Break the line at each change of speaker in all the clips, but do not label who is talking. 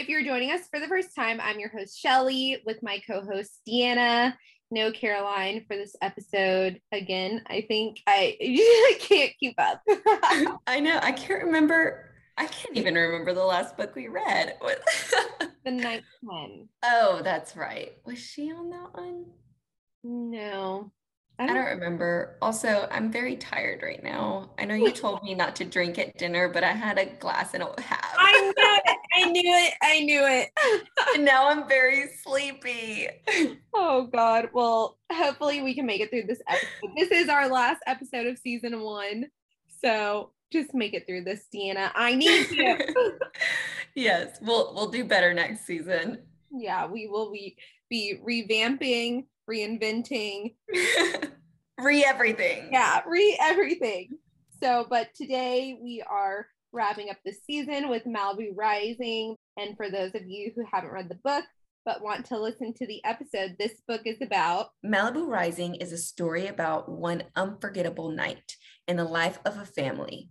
If you're joining us for the first time, I'm your host, Shelly, with my co host, Deanna. No Caroline for this episode. Again, I think I, I can't keep up.
I know. I can't remember. I can't even remember the last book we read.
the night one.
Oh, that's right. Was she on that one?
No.
I don't, I don't remember. Also, I'm very tired right now. I know you told me not to drink at dinner, but I had a glass and a half.
I knew it. I knew it. I knew it.
and now I'm very sleepy.
Oh God. Well, hopefully we can make it through this episode. This is our last episode of season one. So just make it through this, Deanna. I need you.
yes, we'll we'll do better next season.
Yeah, we will be be revamping reinventing,
re everything.
Yeah, re everything. So, but today we are wrapping up the season with Malibu Rising. And for those of you who haven't read the book, but want to listen to the episode, this book is about
Malibu Rising is a story about one unforgettable night in the life of a family.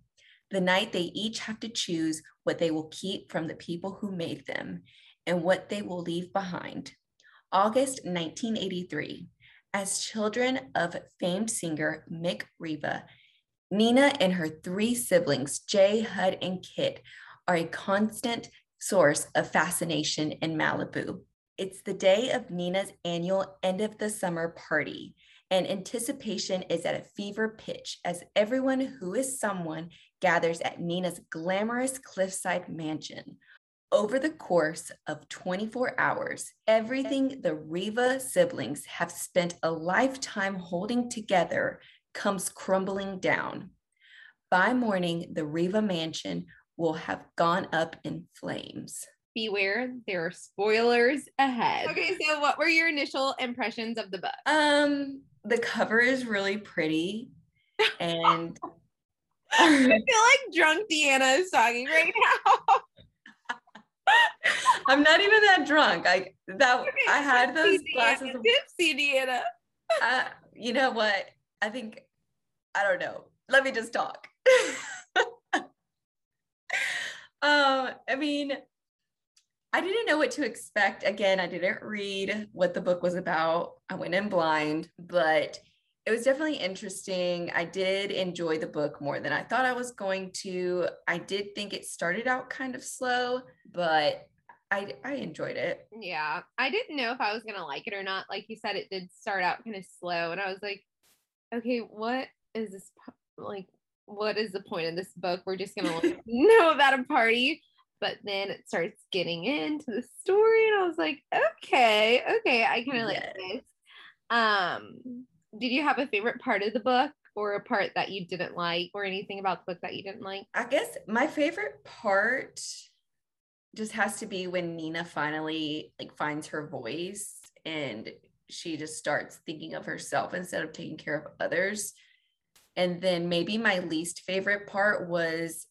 The night they each have to choose what they will keep from the people who made them and what they will leave behind. August 1983. As children of famed singer Mick Riva, Nina and her three siblings, Jay, Hud, and Kit, are a constant source of fascination in Malibu. It's the day of Nina's annual end of the summer party, and anticipation is at a fever pitch as everyone who is someone gathers at Nina's glamorous cliffside mansion, over the course of 24 hours, everything the Riva siblings have spent a lifetime holding together comes crumbling down. By morning, the Riva mansion will have gone up in flames.
Beware, there are spoilers ahead. Okay, so what were your initial impressions of the book?
Um, the cover is really pretty and
I feel like drunk Deanna is talking right now.
I'm not even that drunk. I that okay, I had those glasses
of tipsy Deanna.
Uh, you know what? I think I don't know. Let me just talk. um, I mean, I didn't know what to expect. Again, I didn't read what the book was about. I went in blind, but it was definitely interesting. I did enjoy the book more than I thought I was going to. I did think it started out kind of slow, but I I enjoyed it.
Yeah. I didn't know if I was going to like it or not. Like you said it did start out kind of slow and I was like, okay, what is this like what is the point of this book? We're just like, know about a party. But then it starts getting into the story and I was like, okay, okay, I kind of yes. like this. Um did you have a favorite part of the book or a part that you didn't like or anything about the book that you didn't like?
I guess my favorite part just has to be when Nina finally like finds her voice and she just starts thinking of herself instead of taking care of others. And then maybe my least favorite part was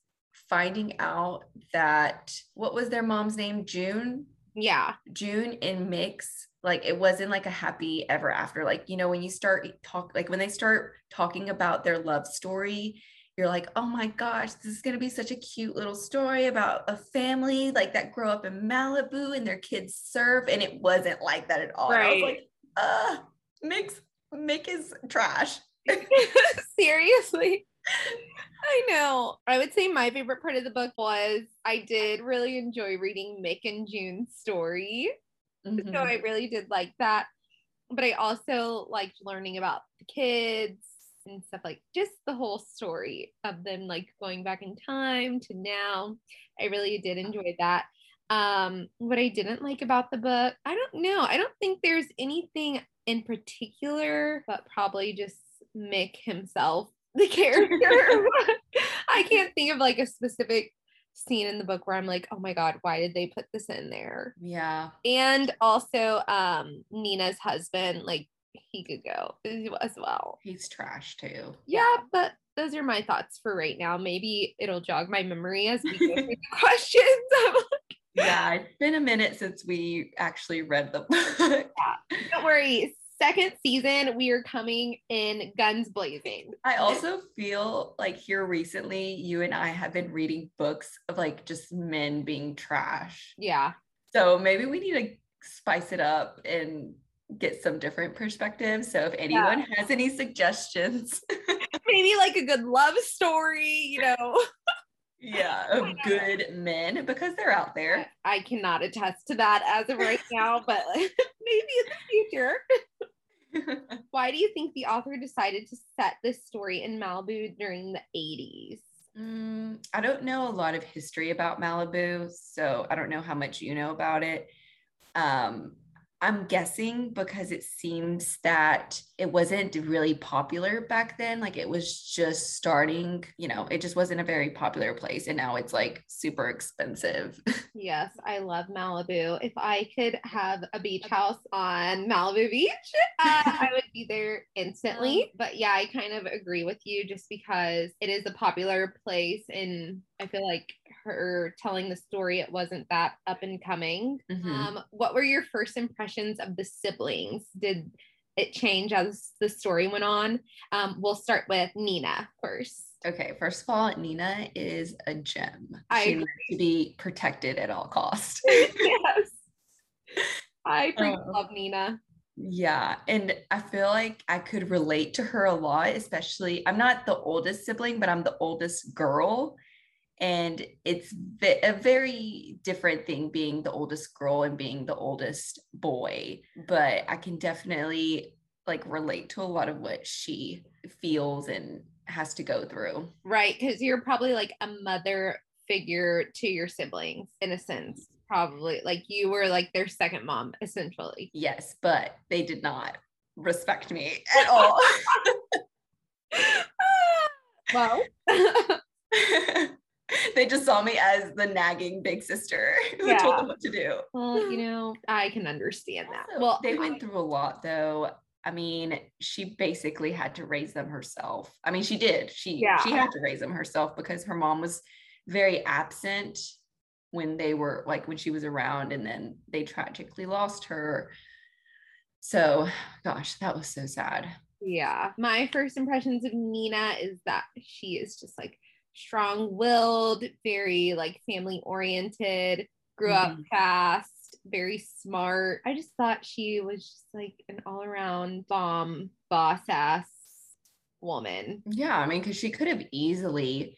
finding out that what was their mom's name? June.
Yeah.
June and Mix like it wasn't like a happy ever after like you know when you start talk like when they start talking about their love story you're like oh my gosh this is going to be such a cute little story about a family like that grow up in malibu and their kids surf and it wasn't like that at all right. i was like uh mix mick is trash
seriously I know. I would say my favorite part of the book was I did really enjoy reading Mick and June's story. Mm-hmm. So I really did like that. But I also liked learning about the kids and stuff like just the whole story of them like going back in time to now. I really did enjoy that. Um, what I didn't like about the book, I don't know. I don't think there's anything in particular, but probably just Mick himself, the character. I can't think of like a specific scene in the book where I'm like, oh my God, why did they put this in there?
Yeah.
And also um Nina's husband, like he could go as well.
He's trash too.
Yeah, but those are my thoughts for right now. Maybe it'll jog my memory as we go through the questions.
yeah, it's been a minute since we actually read the book.
Yeah. Don't worry second season, we are coming in guns blazing.
I also feel like here recently, you and I have been reading books of like just men being trash.
Yeah.
So maybe we need to spice it up and get some different perspectives. So if anyone yeah. has any suggestions,
maybe like a good love story, you know.
yeah, of good men because they're out there.
I cannot attest to that as of right now, but maybe in the future. Why do you think the author decided to set this story in Malibu during the 80s?
Mm, I don't know a lot of history about Malibu, so I don't know how much you know about it. Um, I'm guessing because it seems that it wasn't really popular back then. Like it was just starting, you know, it just wasn't a very popular place. And now it's like super expensive.
Yes, I love Malibu. If I could have a beach house on Malibu Beach, uh, I would be there instantly. But yeah, I kind of agree with you just because it is a popular place. And I feel like her telling the story, it wasn't that up and coming. Mm-hmm. Um, what were your first impressions of the siblings? Did it change as the story went on? Um, we'll start with Nina first.
Okay, first of all, Nina is a gem. I she agree. needs to be protected at all costs. yes.
I um, love Nina.
Yeah. And I feel like I could relate to her a lot, especially I'm not the oldest sibling, but I'm the oldest girl and it's a very different thing being the oldest girl and being the oldest boy but i can definitely like relate to a lot of what she feels and has to go through.
Right because you're probably like a mother figure to your siblings in a sense probably. Like you were like their second mom essentially.
Yes but they did not respect me at all. Well they just saw me as the nagging big sister who yeah. told them what to do.
Well, you know, I can understand that.
Also,
well,
they went through a lot though. I mean, she basically had to raise them herself. I mean, she did. She yeah. she had to raise them herself because her mom was very absent when they were like when she was around and then they tragically lost her. So, gosh, that was so sad.
Yeah. My first impressions of Nina is that she is just like strong willed, very like family oriented, grew mm-hmm. up fast, very smart. I just thought she was just like an all around bomb boss ass woman.
Yeah. I mean, because she could have easily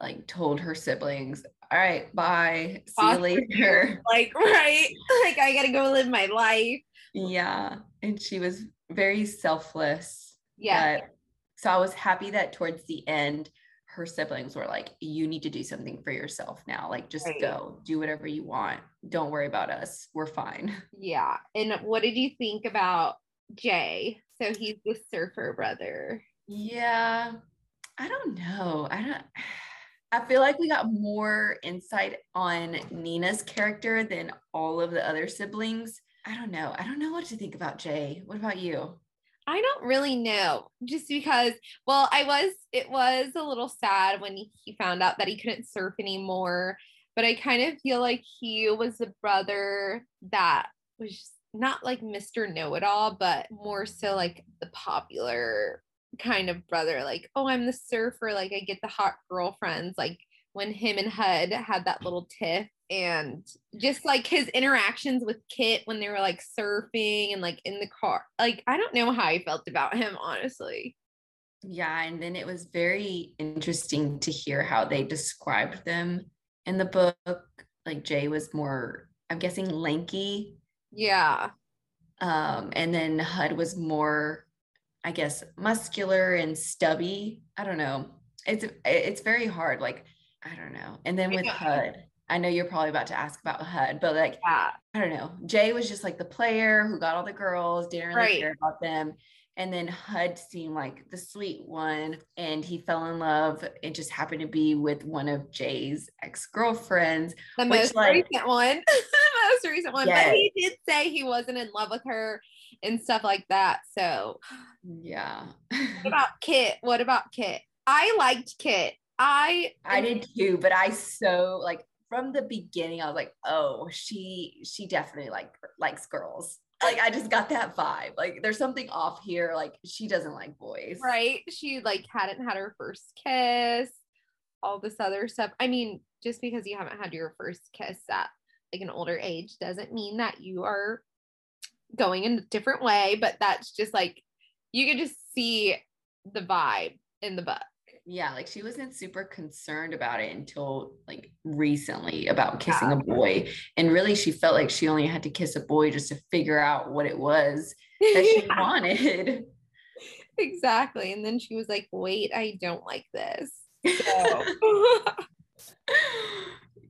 like told her siblings, all right, bye. See you later.
Like, right. Like, I got to go live my life.
Yeah. And she was very selfless. Yeah. But, so I was happy that towards the end, her siblings were like, you need to do something for yourself now. Like, just right. go do whatever you want. Don't worry about us. We're fine.
Yeah. And what did you think about Jay? So he's the surfer brother.
Yeah. I don't know. I don't. I feel like we got more insight on Nina's character than all of the other siblings. I don't know. I don't know what to think about Jay. What about you?
I don't really know just because, well, I was, it was a little sad when he found out that he couldn't surf anymore. But I kind of feel like he was a brother that was not like Mr. Know It All, but more so like the popular kind of brother. Like, oh, I'm the surfer. Like, I get the hot girlfriends. Like, when him and Hud had that little tiff and just like his interactions with Kit when they were like surfing and like in the car. Like I don't know how I felt about him honestly.
Yeah, and then it was very interesting to hear how they described them in the book. Like Jay was more I'm guessing lanky.
Yeah.
Um and then Hud was more I guess muscular and stubby. I don't know. It's it's very hard like I don't know. And then with Hud, I know you're probably about to ask about Hud, but like, yeah. I don't know. Jay was just like the player who got all the girls, didn't really care about them. And then Hud seemed like the sweet one, and he fell in love and just happened to be with one of Jay's ex girlfriends.
The which, most like, recent one. the most recent one. Yes. But he did say he wasn't in love with her and stuff like that. So,
yeah.
what about Kit? What about Kit? I liked Kit. I
I did too, but I so like from the beginning, I was like, oh, she she definitely like likes girls. Like I just got that vibe. Like there's something off here. Like she doesn't like boys.
Right. She like hadn't had her first kiss, all this other stuff. I mean, just because you haven't had your first kiss at like an older age doesn't mean that you are going in a different way, but that's just like you can just see the vibe in the book.
Yeah, like she wasn't super concerned about it until like recently about kissing yeah. a boy. And really, she felt like she only had to kiss a boy just to figure out what it was that she yeah. wanted.
Exactly. And then she was like, wait, I don't like this. So.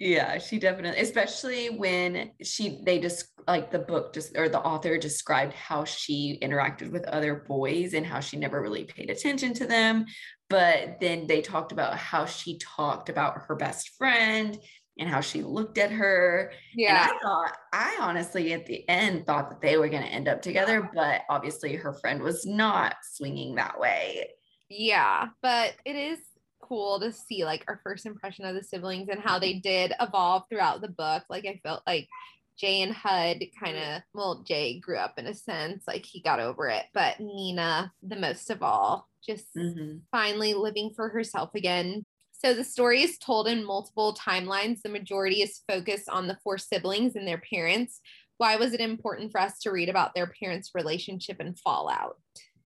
yeah she definitely especially when she they just like the book just or the author described how she interacted with other boys and how she never really paid attention to them but then they talked about how she talked about her best friend and how she looked at her. Yeah. And i thought i honestly at the end thought that they were going to end up together but obviously her friend was not swinging that way.
Yeah but it is cool to see like our first impression of the siblings and how they did evolve throughout the book. Like I felt like Jay and Hud kind of, well, Jay grew up in a sense, like he got over it, but Nina, the most of all, just mm-hmm. finally living for herself again. So the story is told in multiple timelines. The majority is focused on the four siblings and their parents. Why was it important for us to read about their parents' relationship and fallout?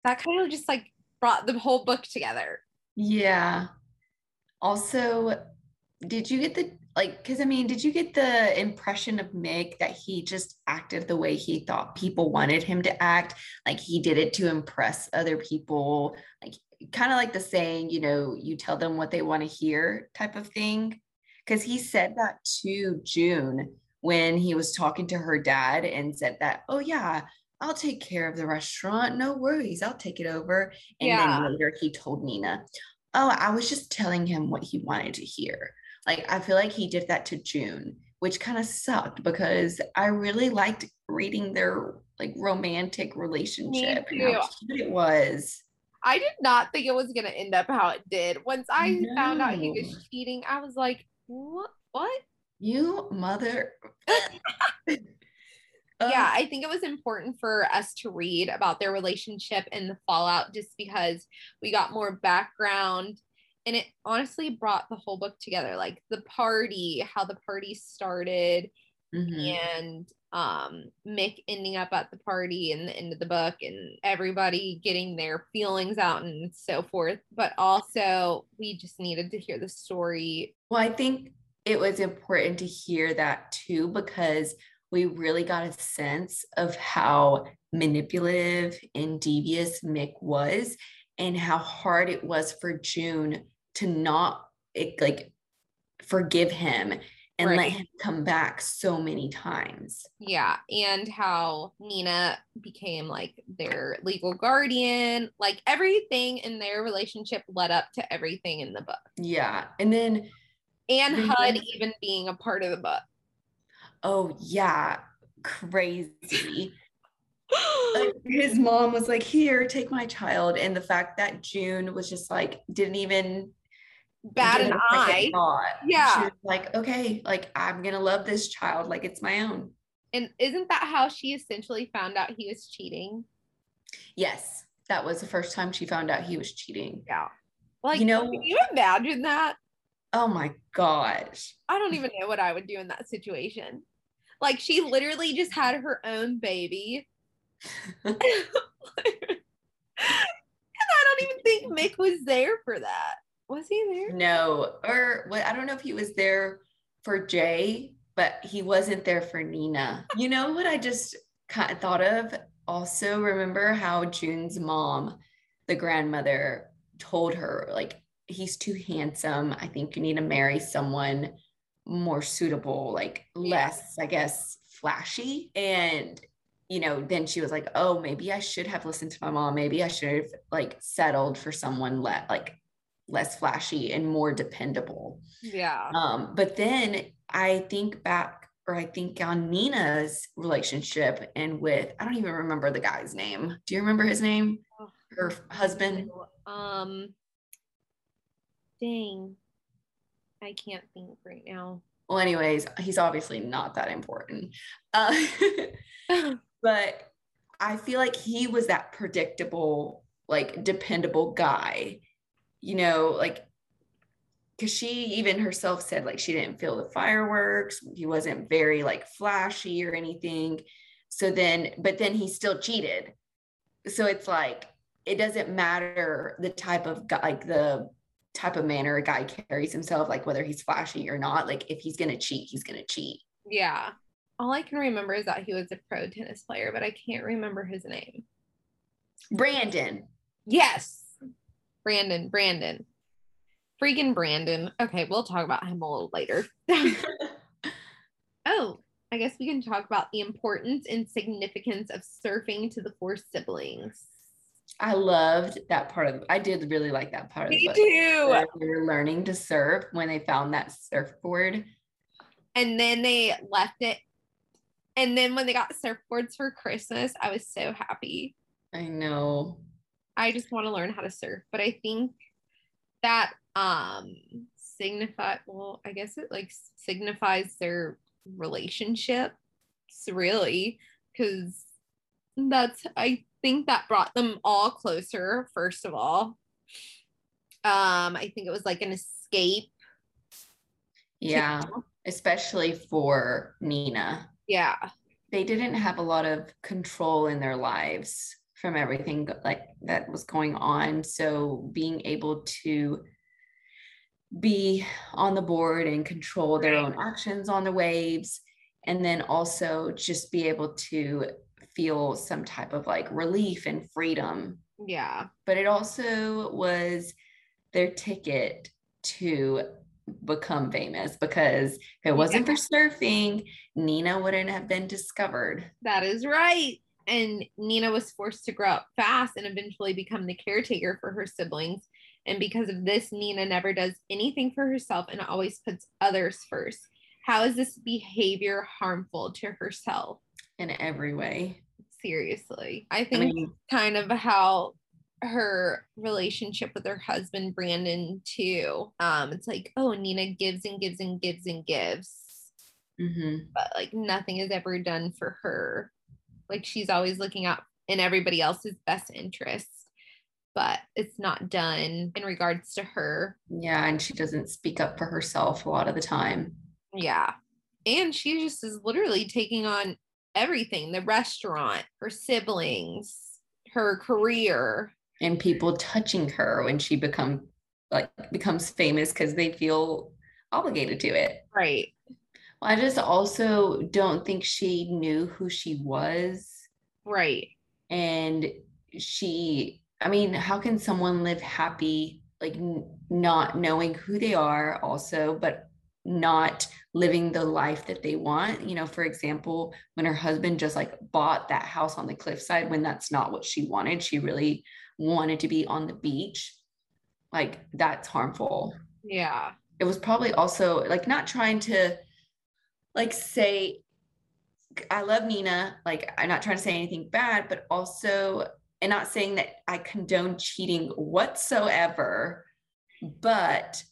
That kind of just like brought the whole book together.
Yeah. Also, did you get the like because I mean, did you get the impression of Mick that he just acted the way he thought people wanted him to act? Like he did it to impress other people, like kind of like the saying, you know, you tell them what they want to hear type of thing. Because he said that to June when he was talking to her dad and said that, oh yeah, I'll take care of the restaurant. No worries. I'll take it over. And yeah. then later he told Nina, oh, I was just telling him what he wanted to hear. Like, I feel like he did that to June, which kind of sucked because I really liked reading their like romantic relationship and how cute it was.
I did not think it was going to end up how it did. Once I no. found out he was cheating, I was like, what? What?
You mother.
Uh, yeah, I think it was important for us to read about their relationship and the fallout just because we got more background and it honestly brought the whole book together like the party, how the party started mm-hmm. and um Mick ending up at the party and the end of the book and everybody getting their feelings out and so forth. But also we just needed to hear the story.
Well, I think it was important to hear that too because we really got a sense of how manipulative and devious Mick was and how hard it was for June to not eh, like forgive him and right. let him come back so many times.
Yeah. And how Nina became like their legal guardian. Like everything in their relationship led up to everything in the book.
Yeah. And then,
and Hud even being a part of the book
oh yeah, crazy. like his mom was like, here, take my child. And the fact that June was just like, didn't even
bat an eye.
Yeah. She was like, okay, like I'm gonna love this child like it's my own.
And isn't that how she essentially found out he was cheating?
Yes. That was the first time she found out he was cheating.
Yeah. Like, you know, can you imagine that?
Oh my gosh.
I don't even know what I would do in that situation. Like she literally just had her own baby. and I don't even think Mick was there for that. Was he there?
No, or what? I don't know if he was there for Jay, but he wasn't there for Nina. You know what I just kind of thought of? Also, remember how June's mom, the grandmother, told her like he's too handsome. I think you need to marry someone more suitable, like less, I guess, flashy. And, you know, then she was like, oh, maybe I should have listened to my mom. Maybe I should have like settled for someone le- like less flashy and more dependable.
Yeah.
Um, but then I think back or I think on Nina's relationship and with I don't even remember the guy's name. Do you remember his name? Oh, Her husband?
Um dang. I can't think right now.
Well, anyways, he's obviously not that important. Uh, but I feel like he was that predictable, like dependable guy. You know, like because she even herself said like she didn't feel the fireworks. He wasn't very like flashy or anything. So then, but then he still cheated. So it's like it doesn't matter the type of guy, like the type of manner a guy carries himself, like whether he's flashy or not. Like if he's gonna cheat, he's gonna cheat.
Yeah. All I can remember is that he was a pro tennis player, but I can't remember his name.
Brandon.
Yes. Brandon, Brandon. Freaking Brandon. Okay, we'll talk about him a little later. oh, I guess we can talk about the importance and significance of surfing to the four siblings.
I loved that part of I did really like that part
Me
of
the book. too.
They were learning to surf when they found that surfboard.
And then they left it. And then when they got surfboards for Christmas, I was so happy.
I know.
I just want to learn how to surf, but I think that um signify well, I guess it like signifies their relationship really because that's I think that brought them all closer first of all. Um I think it was like an escape.
Yeah, especially for Nina.
Yeah.
They didn't have a lot of control in their lives from everything like that was going on. So being able to be on the board and control their own actions on the waves and then also just be able to feel some type of like relief and freedom.
Yeah.
But it also was their ticket to become famous because if it wasn't yeah. for surfing, Nina wouldn't have been discovered.
That is right. And Nina was forced to grow up fast and eventually become the caretaker for her siblings. And because of this, Nina never does anything for herself and always puts others first. How is this behavior harmful to herself?
In every way.
Seriously. I think I mean, kind of how her relationship with her husband Brandon too. Um, it's like, oh, Nina gives and gives and gives and gives. Mm-hmm. But like nothing is ever done for her. Like she's always looking out in everybody else's best interests, but it's not done in regards to her.
Yeah, and she doesn't speak up for herself a lot of the time.
Yeah. And she just is literally taking on everything the restaurant, her siblings, her career.
And people touching her when she become like becomes famous because they feel obligated to it.
Right.
I just also don't think she knew who she was.
Right.
And she, I mean, how can someone live happy, like n- not knowing who they are, also, but not living the life that they want? You know, for example, when her husband just like bought that house on the cliffside when that's not what she wanted, she really wanted to be on the beach. Like, that's harmful.
Yeah.
It was probably also like not trying to like say I love Nina. Like I'm not trying to say anything bad, but also and not saying that I condone cheating whatsoever, but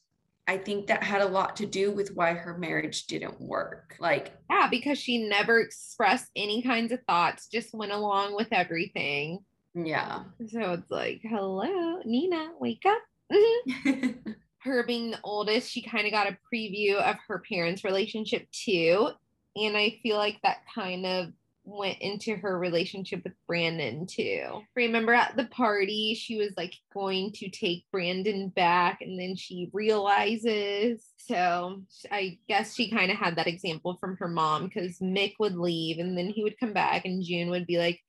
I think that had a lot to do with why her marriage didn't work. Like,
yeah, because she never expressed any kinds of thoughts, just went along with everything.
Yeah.
So it's like, hello, Nina, wake up. her being the oldest, she kind of got a preview of her parents' relationship too. And I feel like that kind of went into her relationship with Brandon too. Remember at the party, she was like going to take Brandon back, and then she realizes. So I guess she kind of had that example from her mom because Mick would leave and then he would come back, and June would be like,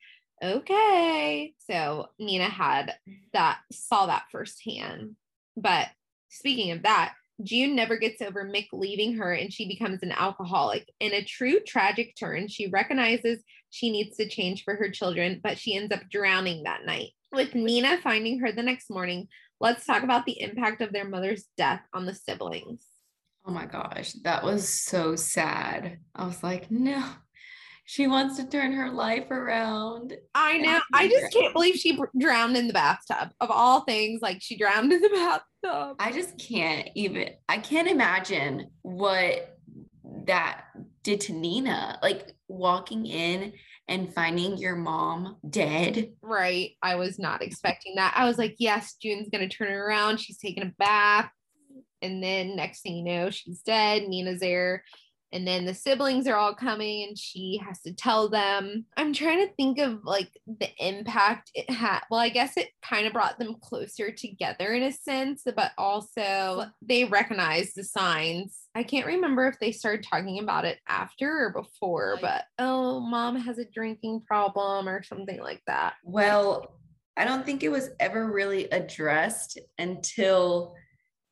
okay. So Nina had that, saw that firsthand. But Speaking of that, June never gets over Mick leaving her and she becomes an alcoholic. In a true tragic turn, she recognizes she needs to change for her children, but she ends up drowning that night. With Nina finding her the next morning, let's talk about the impact of their mother's death on the siblings.
Oh my gosh, that was so sad. I was like, no, she wants to turn her life around.
I know. I just can't believe she drowned in the bathtub. Of all things, like she drowned in the bathtub.
I just can't even. I can't imagine what that did to Nina. Like walking in and finding your mom dead.
Right. I was not expecting that. I was like, yes, June's going to turn her around. She's taking a bath. And then next thing you know, she's dead. Nina's there and then the siblings are all coming and she has to tell them i'm trying to think of like the impact it had well i guess it kind of brought them closer together in a sense but also they recognize the signs i can't remember if they started talking about it after or before but oh mom has a drinking problem or something like that
well i don't think it was ever really addressed until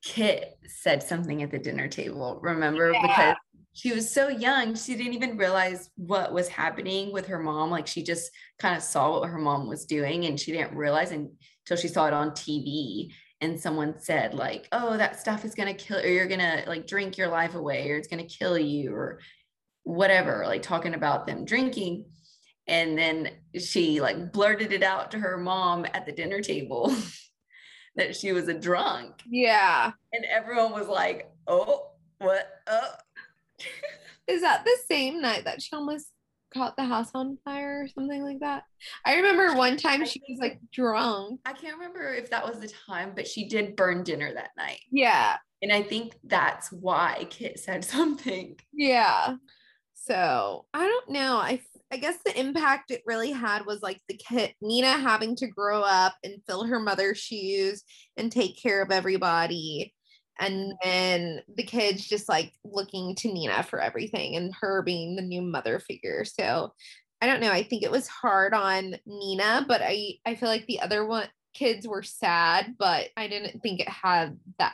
Kit said something at the dinner table, remember? Yeah. Because she was so young she didn't even realize what was happening with her mom like she just kind of saw what her mom was doing and she didn't realize until she saw it on tv and someone said like oh that stuff is going to kill or you're going to like drink your life away or it's going to kill you or whatever like talking about them drinking. And then she like blurted it out to her mom at the dinner table that she was a drunk.
Yeah.
And everyone was like oh what oh
is that the same night that she almost caught the house on fire or something like that? I remember one time she was like drunk.
I can't remember if that was the time, but she did burn dinner that night.
Yeah.
And I think that's why Kit said something.
Yeah. So I don't know. I I guess the impact it really had was like the kid Nina having to grow up and fill her mother's shoes and take care of everybody and then the kids just like looking to Nina for everything and her being the new mother figure. So I don't know. I think it was hard on Nina, but I I feel like the other one kids were sad, but I didn't think it had that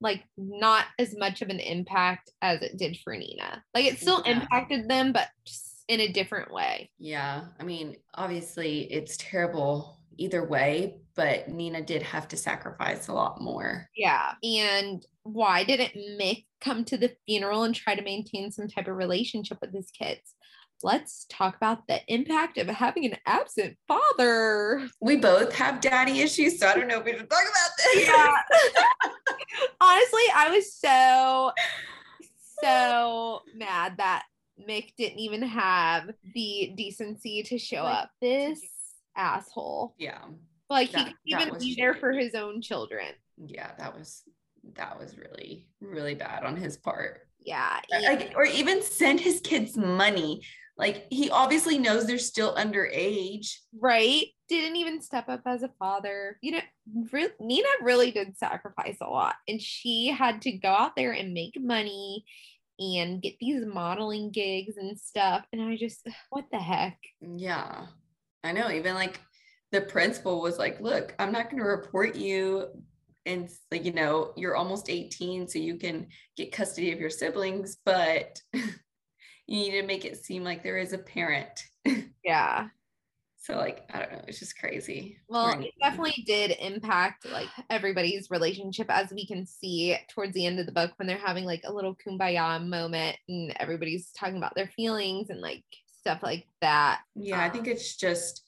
like not as much of an impact as it did for Nina. Like it still yeah. impacted them, but in a different way.
Yeah. I mean, obviously it's terrible either way, but Nina did have to sacrifice a lot more.
Yeah. And why didn't Mick come to the funeral and try to maintain some type of relationship with his kids? Let's talk about the impact of having an absent father.
We both have daddy issues, so I don't know if we should talk about this. Yeah.
Honestly, I was so, so mad that Mick didn't even have the decency to show up. This asshole.
Yeah.
Like that, he could even be there for his own children.
Yeah, that was that was really really bad on his part.
Yeah.
Uh, like, or even send his kids money. Like he obviously knows they're still underage.
Right. Didn't even step up as a father. You know, re- Nina really did sacrifice a lot. And she had to go out there and make money and get these modeling gigs and stuff. And I just, what the heck?
Yeah. I know. Even like the principal was like, look, I'm not going to report you. And like, you know, you're almost 18, so you can get custody of your siblings, but you need to make it seem like there is a parent.
Yeah.
So like I don't know, it's just crazy.
Well, it definitely did impact like everybody's relationship as we can see towards the end of the book when they're having like a little kumbaya moment and everybody's talking about their feelings and like stuff like that.
Yeah, I think um, it's just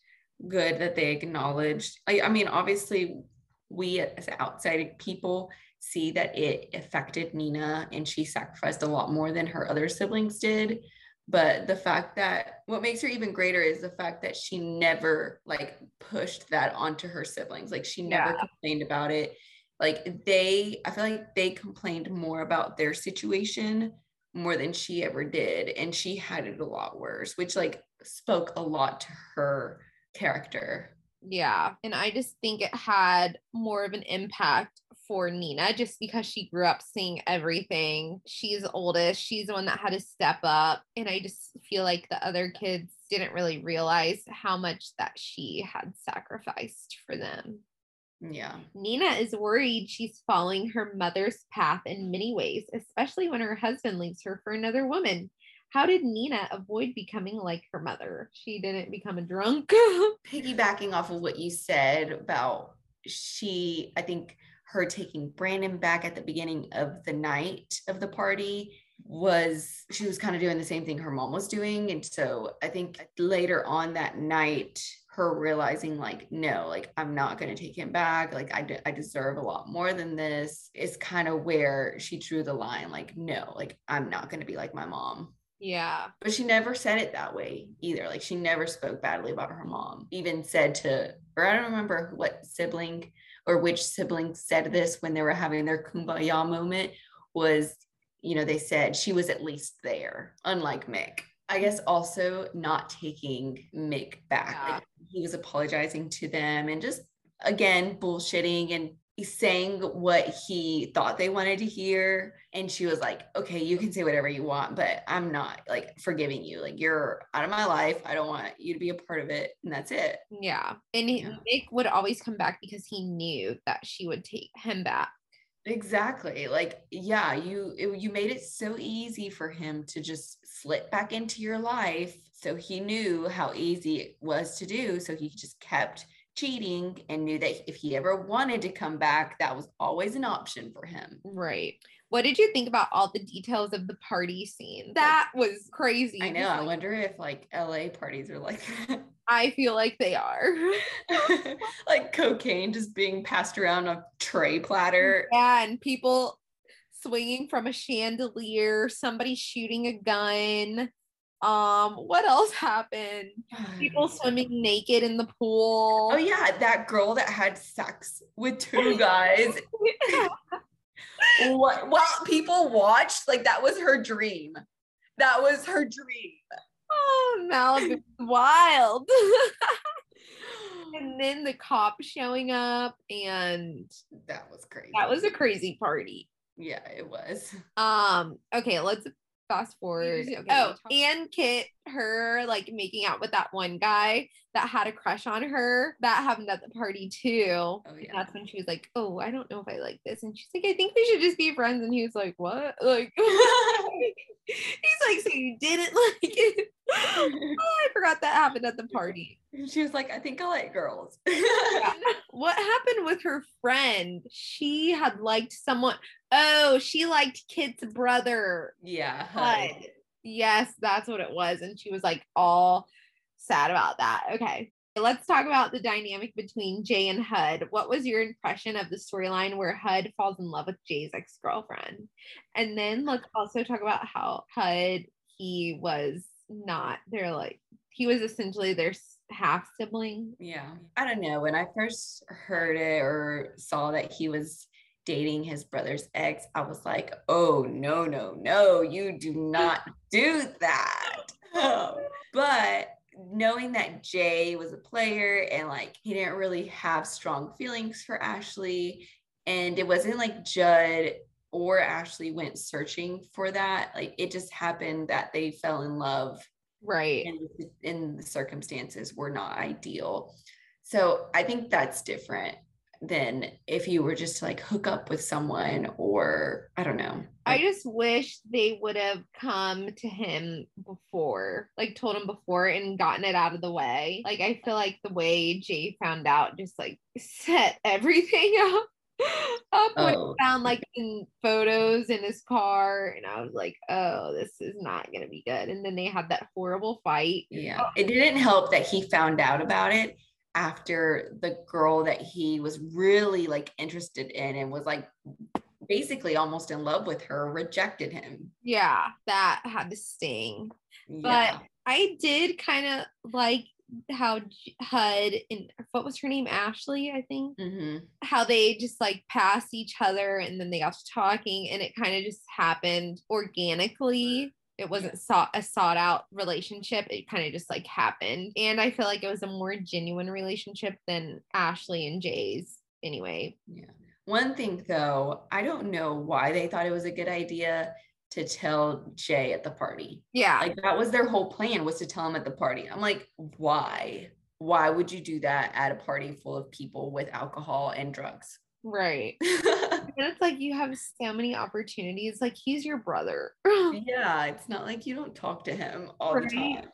good that they acknowledged. I, I mean, obviously, we as outside people see that it affected Nina and she sacrificed a lot more than her other siblings did. But the fact that what makes her even greater is the fact that she never like pushed that onto her siblings. Like she never yeah. complained about it. Like they, I feel like they complained more about their situation more than she ever did. And she had it a lot worse, which like spoke a lot to her character.
Yeah. And I just think it had more of an impact for Nina just because she grew up seeing everything. She's oldest, she's the one that had to step up. And I just feel like the other kids didn't really realize how much that she had sacrificed for them.
Yeah.
Nina is worried she's following her mother's path in many ways, especially when her husband leaves her for another woman. How did Nina avoid becoming like her mother? She didn't become a drunk.
Piggybacking off of what you said about she, I think her taking Brandon back at the beginning of the night of the party was she was kind of doing the same thing her mom was doing. And so I think later on that night, her realizing like no like i'm not going to take him back like I, de- I deserve a lot more than this is kind of where she drew the line like no like i'm not going to be like my mom
yeah
but she never said it that way either like she never spoke badly about her mom even said to or i don't remember what sibling or which sibling said this when they were having their kumbaya moment was, you know, they said she was at least there, unlike Mick. I guess also not taking Mick back.
Yeah.
Like he was apologizing to them and just again bullshitting and saying what he thought they wanted to hear and she was like okay you can say whatever you want but i'm not like forgiving you like you're out of my life i don't want you to be a part of it and that's it
Yeah. And
Yeah.
Mick would always come back because he knew that she would take him back.
Exactly like yeah you it- you made it so easy for him to just slip back into your life so he knew how easy it was to do so he just kept cheating and knew that if he ever wanted to come back that was always an option for him
Right. What did you think about all the details of the party scene? That was crazy.
I know. I wonder if like LA parties are like that.
I feel like they are.
like cocaine just being passed around a tray platter.
Yeah, and people swinging from a chandelier, somebody shooting a gun. Um, what else happened? People swimming naked in the pool.
Oh yeah, that girl that had sex with two guys. what people watched, like that was her dream. That was her dream.
Oh, Malibu, wild. and then the cop showing up, and
That was crazy.
that was a crazy party.
yeah, it was.
Um, okay, let's fast forward.
Okay,
oh, and Kit, her like making out with that one guy that had a crush on her. That happened at the party too.
Oh
And
yeah.
That's when she was like, "Oh, I don't know if I like this," and she's like, "I think we should just be friends." And he was like, "What?" Like, he's like, "So you didn't like it?" oh, I forgot that happened at the party.
She was like, I think I like girls.
what happened with her friend? She had liked someone. Oh, she liked Kit's brother.
yeah.
Hud. Yes, that's what it was. And she was like all sad about that. Okay. Let's talk about the dynamic between Jay and Hud. What was your impression of the storyline where Hud falls in love with Jay's ex girlfriend? And then let's also talk about how Hud, he was not, they're like, he was essentially their half sibling.
Yeah. I don't know. When I first heard it or saw that he was dating his brother's ex, I was like, oh, no, no, no, you do not do that. but knowing that Jay was a player and like he didn't really have strong feelings for Ashley, and it wasn't like Hud or Ashley went searching for that. Like it just happened that they fell in love
Right.
and and the circumstances were not ideal. So I think that's different than if you were just to like hook up with someone or I don't know.
I just wish they would have come to him before, like told him before and gotten it out of the way. Like I feel like the way Jay found out just like set everything up. Up when
Oh.
he found like in photos in his car, and I was like, "Oh, this is not gonna be good." And then they had that horrible fight.
yeah, oh. it didn't help that he found out about it after the girl that he was really like interested in and was like basically almost in love with her rejected him.
Yeah, that had to sting.
Yeah.
but I did kind of like how Hud and what was her name, Ashley, I think.
hmm
how they just like pass each other and then they got to talking and it kind of just happened organically it wasn't sought a sought out relationship it kind of just like happened and i feel like it was a more genuine relationship than ashley and jay's anyway
Yeah. One thing though, I don't know why they thought it was a good idea to tell Jay at the party.
yeah
Like that was their whole plan was to tell him at the party. I'm like, why? Why would you do that at a party full of people with alcohol and drugs?
Right and it's like you have so many opportunities like he's your brother
yeah, it's not like you don't talk to him all the time.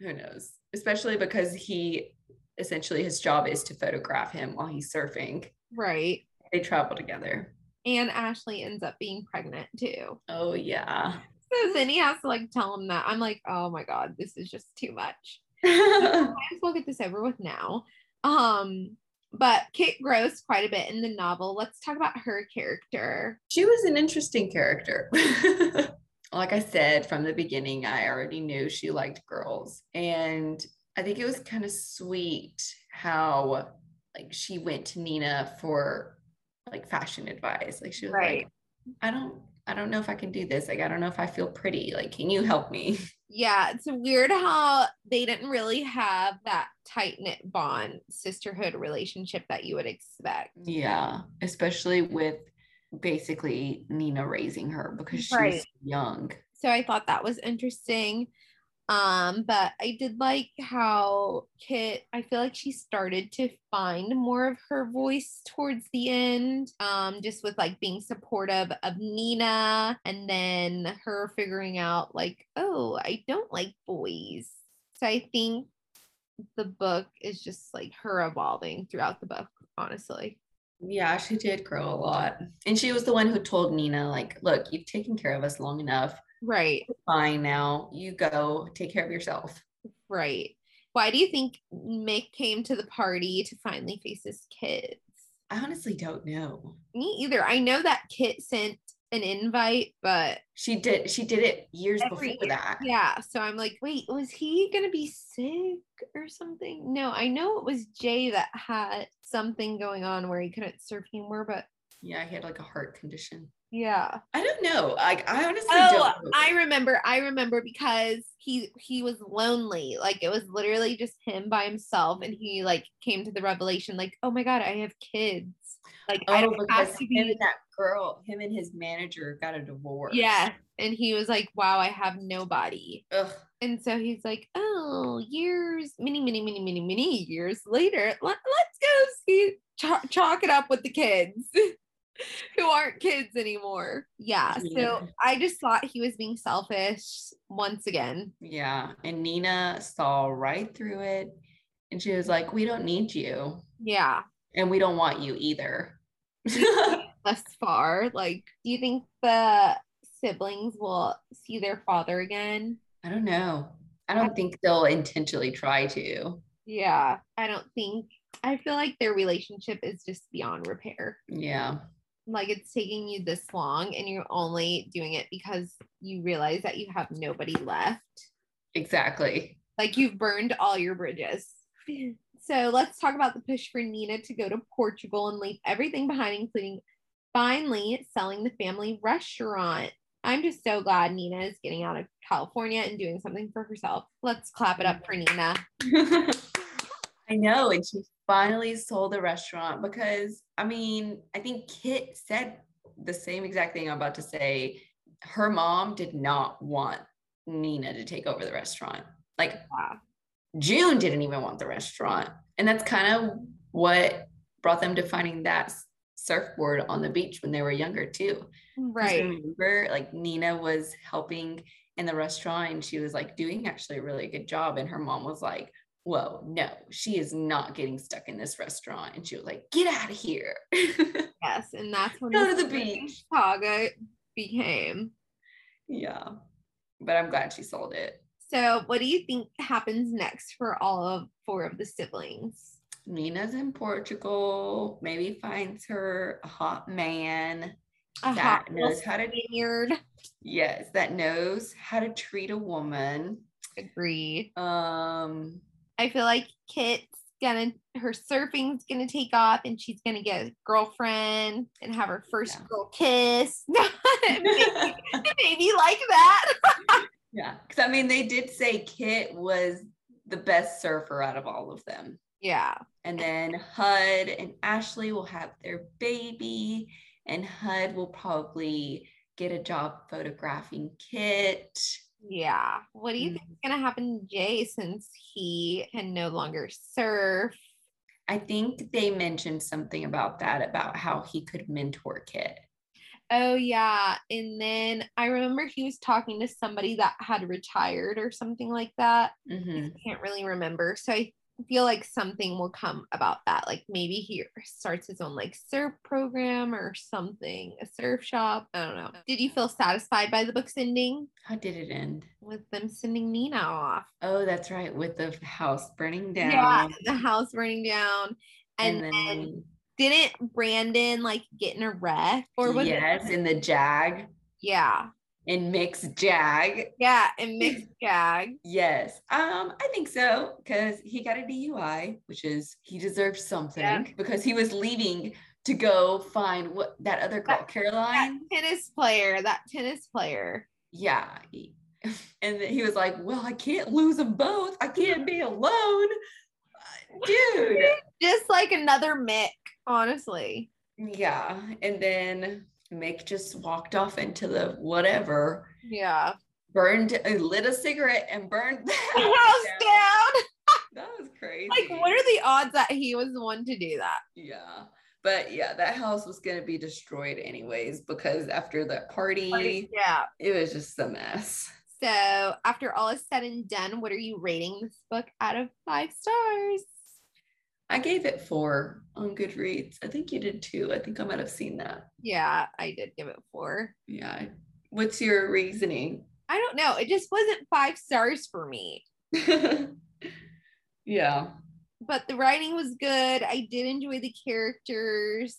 Who knows? Especially because he essentially his job is to photograph him while he's surfing.
right
They travel together.
and ashley ends up being pregnant too
Oh yeah.
so then he has to like tell him that i'm like oh my god this is just too much I might as well get this over with now. Um, but Kit grows quite a bit in the novel. Let's talk about her character.
she was an interesting character. like I said from the beginning, I already knew she liked girls. And I think it was kind of sweet how like she went to Nina for like fashion advice. Like she was
Right.
like, I don't I don't know if I can do this. Like I don't know if I feel pretty. Like can you help me?
Yeah, it's weird how they didn't really have that tight knit bond, sisterhood relationship that you would expect.
Yeah, especially with basically Nina raising her because she's
Right.
young.
So I thought that was interesting. Um, but I did like how Kit, I feel like she started to find more of her voice towards the end. Um, just with like being supportive of Nina and then her figuring out like, oh, I don't like boys. So I think the book is just like her evolving throughout the book, honestly.
Yeah, she did grow a lot. And she was the one who told Nina, like, look, you've taken care of us long enough.
Right,
Fine now. You go take care of yourself.
right. Why do you think Mick came to the party to finally face his kids?
I honestly don't know.
Me either. I know that Kit sent an invite, but
She did she did it years before
year.
that.
yeah. So I'm like, wait, was he gonna be sick or something? No, I know it was Jay that had something going on where he couldn't surf anymore, but
Yeah, he had like a heart condition.
Yeah.
I don't know. Like I honestly
Oh,
don't know.
I remember. I remember because he he was lonely. Like it was literally just him by himself, and he like came to the revelation, like, oh my god, I have kids. Like I
Oh,
don't have to
him
be.
and that girl, him and his manager got a divorce.
Yeah, and he was like, wow, I have nobody.
Ugh.
And so he's like, oh, years, many, many, many, many, many years later, let, let's go see, ch- chalk it up with the kids who aren't kids anymore. Yeah.
Yeah.
So I just thought he was being selfish once again.
Yeah. And Nina saw right through it. And she was like, We don't need you.
Yeah.
And we don't want you either.
Thus far, like, do you think the siblings will see their father again?
I don't know. I don't think they'll intentionally try to.
Yeah. I don't think, I feel like their relationship is just beyond repair.
Yeah.
Like it's taking you this long and you're only doing it because you realize that you have nobody left.
Exactly.
Like you've burned all your bridges. So let's talk about the push for Nina to go to Portugal and leave everything behind, including finally selling the family restaurant. I'm just so glad Nina is getting out of California and doing something for herself. Let's clap it up for Nina.
I know. And she finally sold the restaurant because, I mean, I think Kit said the same exact thing I'm about to say. Her mom did not want Nina to take over the restaurant. Like,
Wow.
June didn't even want the restaurant. And that's kind of what brought them to finding that surfboard on the beach when they were younger, too.
Right.
Remember, like Nina was helping in the restaurant and she was like doing actually a really good job. And her mom was like, Whoa, no, she is not getting stuck in this restaurant. And she was like, Get out of here.
Yes. And that's when
Go to the beach.
saga became.
yeah. But I'm glad she sold it.
So, what do you think happens next for all of four of the siblings?
Nina's in Portugal, maybe finds her a hot man
A
that knows how to,
Spaniard.
yes, that knows how to treat a woman.
Agree.
Um,
I feel like Kit's gonna her surfing's gonna take off, and she's gonna get a girlfriend and have her first
Yeah.
girl kiss. maybe, maybe like that.
Yeah, because I mean, they did say Kit was the best surfer out of all of them.
yeah.
And then Hud and Ashley will have their baby, and Hud will probably get a job photographing Kit.
Yeah. What do you think is gonna happen to Jay since he can no longer surf?
I think they mentioned something about that, about how he could mentor Kit.
Oh yeah. And then I remember he was talking to somebody that had retired or something like that.
Mhm.
I can't really remember. So I feel like something will come about that. Like maybe he starts his own like surf program or something, a surf shop. I don't know. Did you feel satisfied by the book's ending
How did it end?
with them sending Nina off?
Oh, that's right, with the house burning down.
Yeah, the house burning down. And,
and
then
then
didn't Brandon like get in a wreck or was
yes,
it?
in the Jag.
Yeah.
And Mick's Jag.
Yeah, and Mick's Jag.
Yes. Um, I think so because he got a DUI, which is he deserved something yeah. because he was leaving to go find what that other girl, that, Caroline.
That tennis player, that tennis player.
Yeah. And he was like, Well, I can't lose them both. I can't be alone. Dude.
Just like another Mick, honestly.
Yeah. And then Mick just walked off into the whatever.
Yeah.
Burned, uh, lit a cigarette and burned the
house down. down.
that was crazy.
Like, what are the odds that he was the one to do that?
Yeah. But yeah, that house was going to be destroyed anyways because after that party, party,
yeah,
it was just a mess.
So, after all is said and done, what are you rating this book out of five stars?
I gave it four on Goodreads. I think you did too. I think I might have seen that.
Yeah, I did give it four.
Yeah. What's your reasoning?
I don't know. It just wasn't five stars for me.
yeah.
But the writing was good. I did enjoy the characters.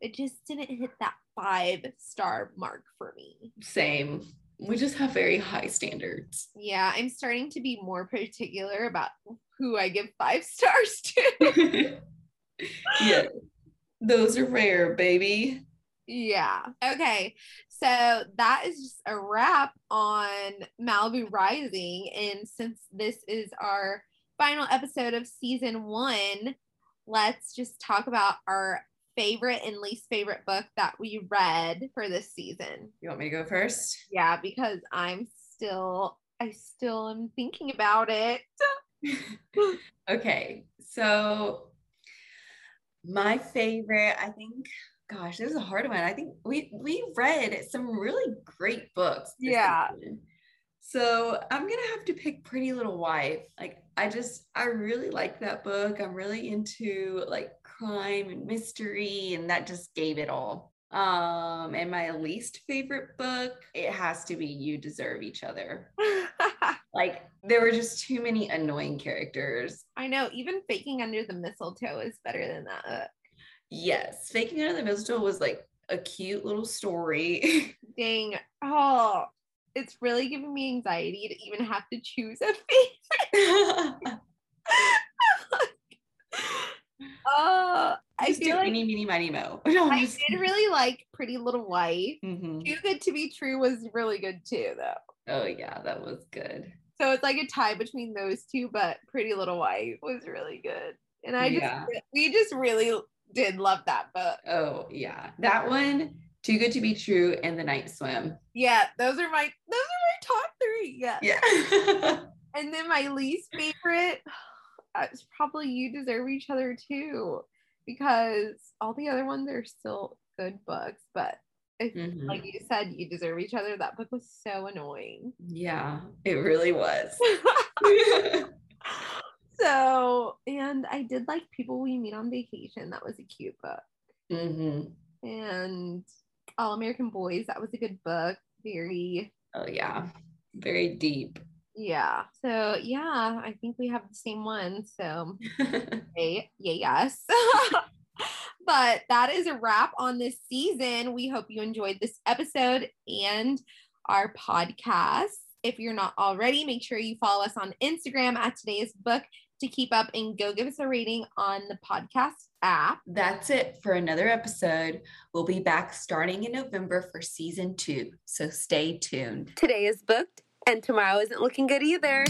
It just didn't hit that five star mark for me.
Same. We just have very high standards.
Yeah, I'm starting to be more particular about who I give five stars to.
yeah. Those are rare, baby.
Yeah. Okay. So that is just a wrap on Malibu Rising. And since this is our final episode of season one, let's just talk about our favorite and least favorite book that we read for this season.
You want me to go first?
Yeah, because I'm still, I still am thinking about it.
okay. So my favorite, I think, gosh, this is a hard one. I think we we read some really great books.
Yeah.
Season. So I'm gonna have to pick Pretty Little Wife. Like I just I really like that book. I'm really into like crime and mystery, and that just gave it all. Um, and my least favorite book, it has to be You Deserve Each Other. like there were just too many annoying characters.
I know, even faking under the mistletoe is better than that.
Yes, faking under the mistletoe was like a cute little story.
Dang. Oh, it's really giving me anxiety to even have to choose a favorite. Oh, I
just feel like meeny, meeny, miny, mo.
No, I just... did really like Pretty Little Wife. Mm-hmm. Too Good to Be True was really good too, though.
Oh yeah, that was good.
So it's like a tie between those two, but Pretty Little Wife was really good. And I just yeah. we just really did love that book.
Oh yeah. That one, Too Good to Be True, and The Night Swim.
Yeah, those are my those are my top three. Yeah.
Yeah.
and then my least favorite it's probably you deserve each other too because all the other ones are still good books but if, mm-hmm. like you said you deserve each other that book was so annoying
yeah it really was
so and i did like people we meet on vacation that was a cute book
mm-hmm.
and all american boys that was a good book very
oh yeah very deep
yeah. So yeah, I think we have the same one. So hey, yeah, yes. but that is a wrap on this season. We hope you enjoyed this episode and our podcast. If you're not already, make sure you follow us on Instagram at today's book to keep up and go give us a rating on the podcast app.
That's it for another episode. We'll be back starting in November for season two. So stay tuned.
Today is booked and tomorrow isn't looking good either.